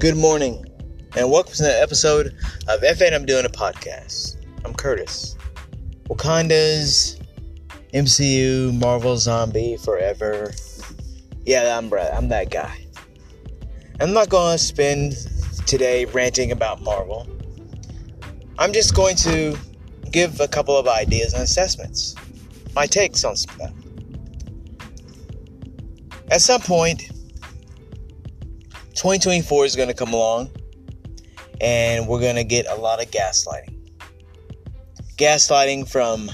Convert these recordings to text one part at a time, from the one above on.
Good morning, and welcome to the episode of FN I'm Doing a Podcast. I'm Curtis. Wakanda's MCU Marvel Zombie Forever. Yeah, I'm. I'm that guy. I'm not going to spend today ranting about Marvel. I'm just going to give a couple of ideas and assessments, my takes on stuff. At some point, 2024 is going to come along and we're going to get a lot of gaslighting. Gaslighting from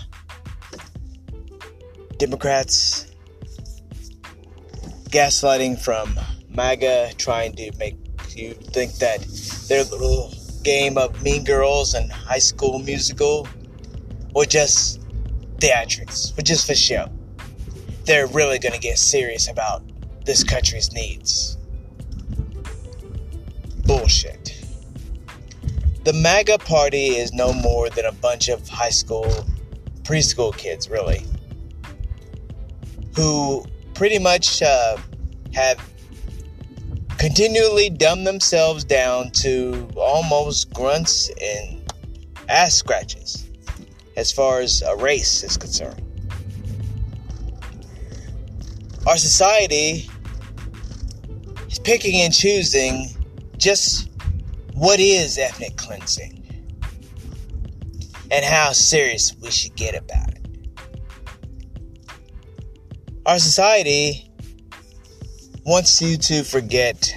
Democrats, gaslighting from MAGA trying to make you think that their little game of Mean Girls and High School Musical were just theatrics, were just for show. They're really going to get serious about this country's needs. Bullshit. The MAGA party is no more than a bunch of high school, preschool kids, really, who pretty much uh, have continually dumbed themselves down to almost grunts and ass scratches as far as a race is concerned. Our society is picking and choosing just what is ethnic cleansing and how serious we should get about it. Our society wants you to forget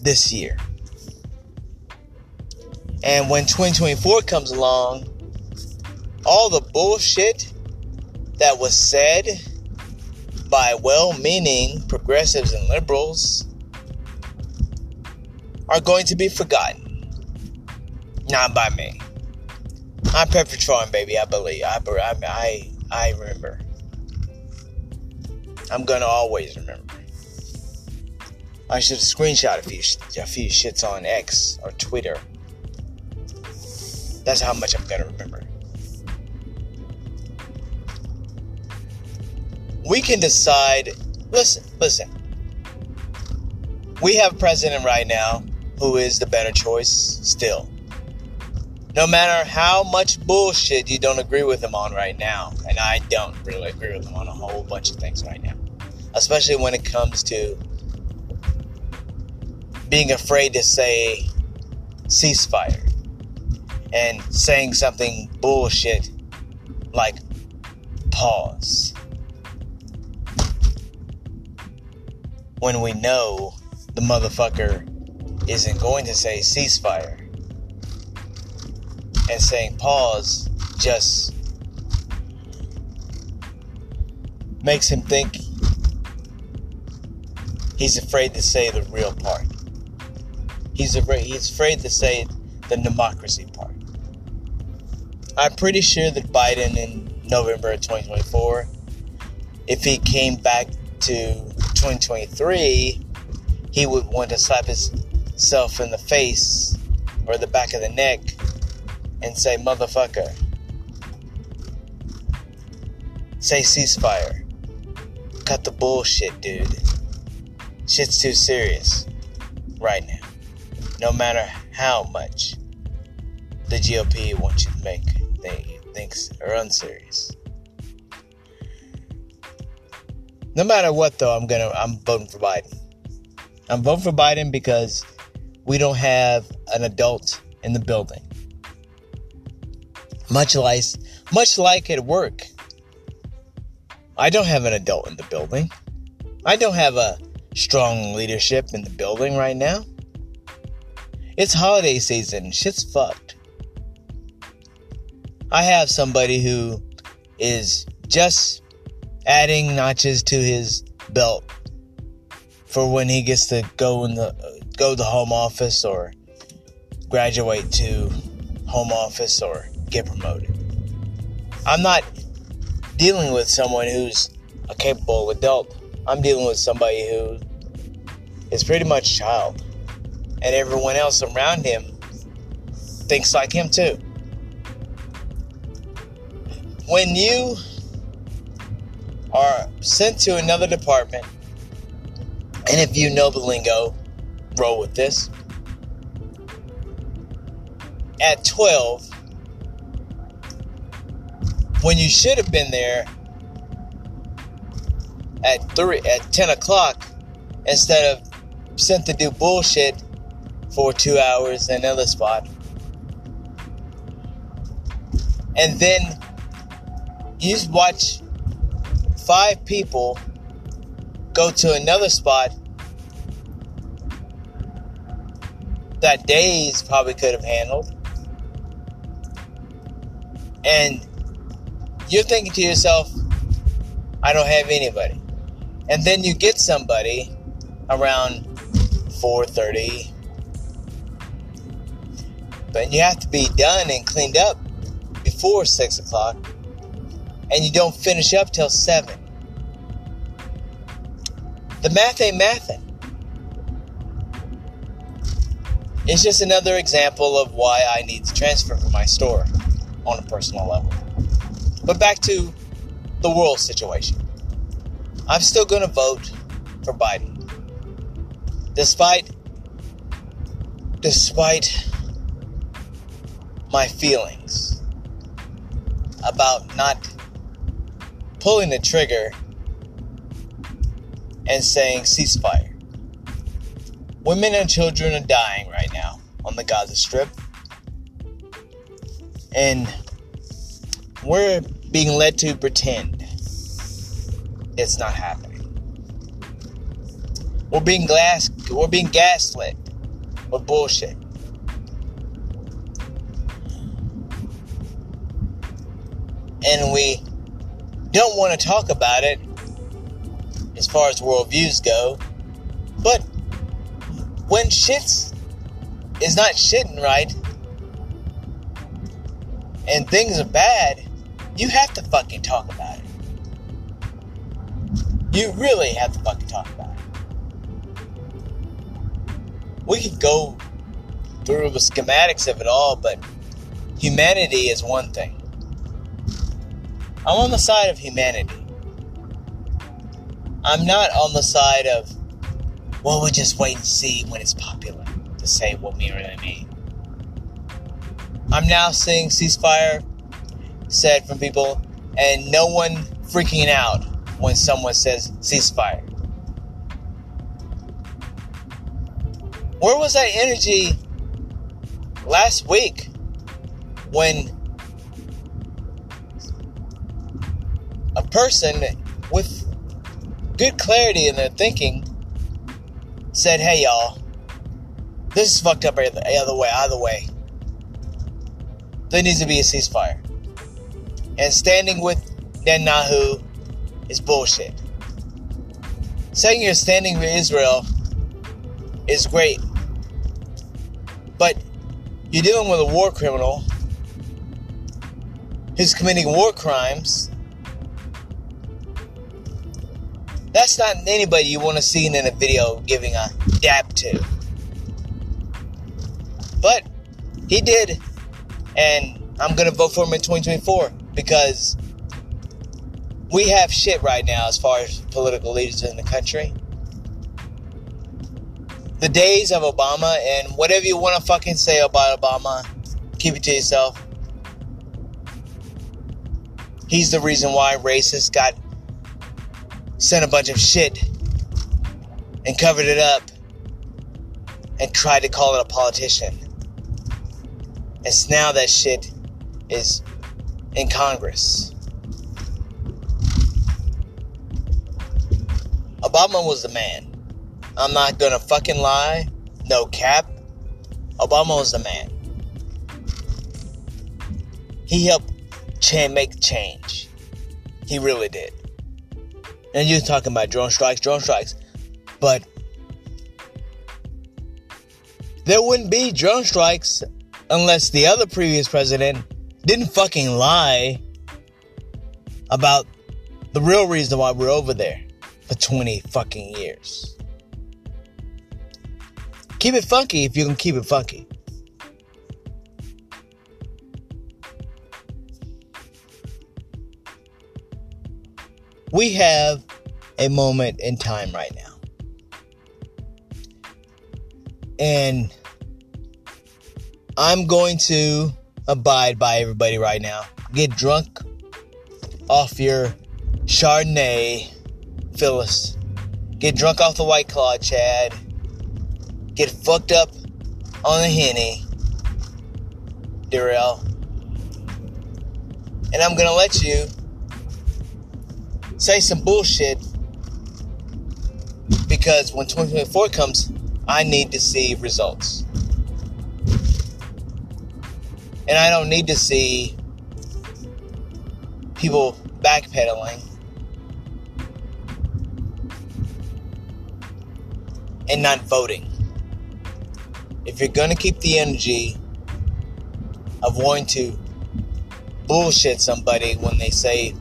this year. And when 2024 comes along, all the bullshit that was said by well meaning progressives and liberals are going to be forgotten. Not by me. I'm Petrotron, baby. I believe. I, I, I, I remember. I'm gonna always remember. I should have screenshot a few, a few shits on X or Twitter. That's how much I'm gonna remember. We can decide. Listen, listen. We have president right now who is the better choice still. No matter how much bullshit you don't agree with him on right now, and I don't really agree with him on a whole bunch of things right now, especially when it comes to being afraid to say ceasefire and saying something bullshit like pause. When we know the motherfucker isn't going to say ceasefire. And saying pause just makes him think he's afraid to say the real part. He's afraid he's afraid to say the democracy part. I'm pretty sure that Biden in November of 2024, if he came back to 2023, he would want to slap his self in the face or the back of the neck and say, motherfucker. Say ceasefire. Cut the bullshit, dude. Shit's too serious right now. No matter how much the GOP wants you to make things are unserious. No matter what, though, I'm gonna I'm voting for Biden. I'm voting for Biden because we don't have an adult in the building. Much like, much like at work, I don't have an adult in the building. I don't have a strong leadership in the building right now. It's holiday season. Shit's fucked. I have somebody who is just adding notches to his belt for when he gets to go in the go to home office or graduate to home office or get promoted. I'm not dealing with someone who's a capable adult. I'm dealing with somebody who is pretty much child. And everyone else around him thinks like him too. When you are sent to another department, and if you know the lingo, roll with this. at 12 when you should have been there at 3 at 10 o'clock instead of sent to do bullshit for two hours in another spot and then you watch five people go to another spot that days probably could have handled. And you're thinking to yourself, I don't have anybody. And then you get somebody around 4:30. But you have to be done and cleaned up before six o'clock. And you don't finish up till seven. The math ain't mathin'. It's just another example of why I need to transfer from my store on a personal level. But back to the world situation. I'm still going to vote for Biden. Despite despite my feelings about not pulling the trigger and saying ceasefire. Women and children are dying right now on the Gaza Strip. And we're being led to pretend it's not happening. We're being glass we're being gaslit with bullshit. And we don't want to talk about it as far as worldviews go. When shits is not shitting right and things are bad, you have to fucking talk about it. You really have to fucking talk about it. We could go through the schematics of it all, but humanity is one thing. I'm on the side of humanity. I'm not on the side of well, we'll just wait and see when it's popular to say what we really mean. I'm now seeing ceasefire said from people, and no one freaking out when someone says ceasefire. Where was that energy last week when a person with good clarity in their thinking said, hey y'all, this is fucked up either, either way, either way. There needs to be a ceasefire. And standing with Netanyahu is bullshit. Saying you're standing with Israel is great. But you're dealing with a war criminal who's committing war crimes That's not anybody you want to see in a video giving a dap to. But he did, and I'm gonna vote for him in 2024 because we have shit right now as far as political leaders in the country. The days of Obama and whatever you want to fucking say about Obama, keep it to yourself. He's the reason why racists got sent a bunch of shit and covered it up and tried to call it a politician. And now that shit is in Congress. Obama was the man. I'm not gonna fucking lie. No cap. Obama was the man. He helped chan make change. He really did. And you're talking about drone strikes, drone strikes. But there wouldn't be drone strikes unless the other previous president didn't fucking lie about the real reason why we're over there for 20 fucking years. Keep it funky if you can keep it funky. We have a moment in time right now. And I'm going to abide by everybody right now. Get drunk off your Chardonnay, Phyllis. Get drunk off the White Claw, Chad. Get fucked up on the Henny, Darrell. And I'm gonna let you say some bullshit because when 2024 comes, I need to see results. And I don't need to see people backpedaling and not voting. If you're going to keep the energy of wanting to bullshit somebody when they say,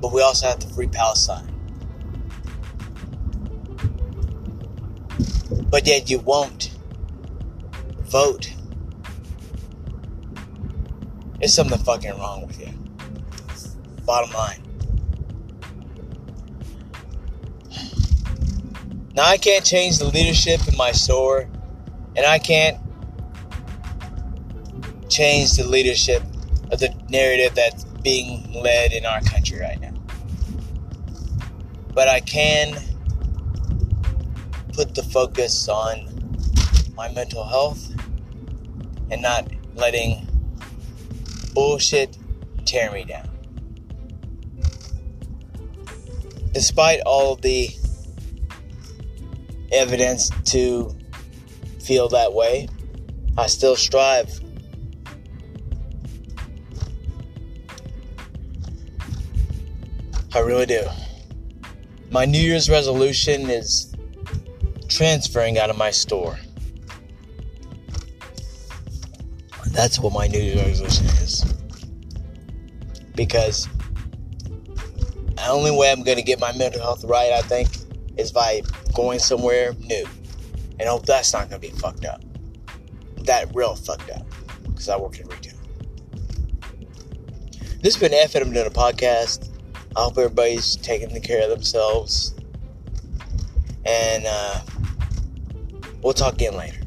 but we also have to free Palestine. But yet you won't vote. There's something fucking wrong with you. Bottom line. Now I can't change the leadership in my store, and I can't change the leadership of the narrative that's being led in our country right now. But I can put the focus on my mental health and not letting bullshit tear me down. Despite all the evidence to feel that way, I still strive I really do. My New Year's resolution is transferring out of my store. That's what my New Year's resolution is. Because the only way I'm going to get my mental health right, I think, is by going somewhere new. And hope that's not going to be fucked up. That real fucked up. Because I work in retail. This has been F and I'm doing a podcast. I hope everybody's taking care of themselves. And uh, we'll talk again later.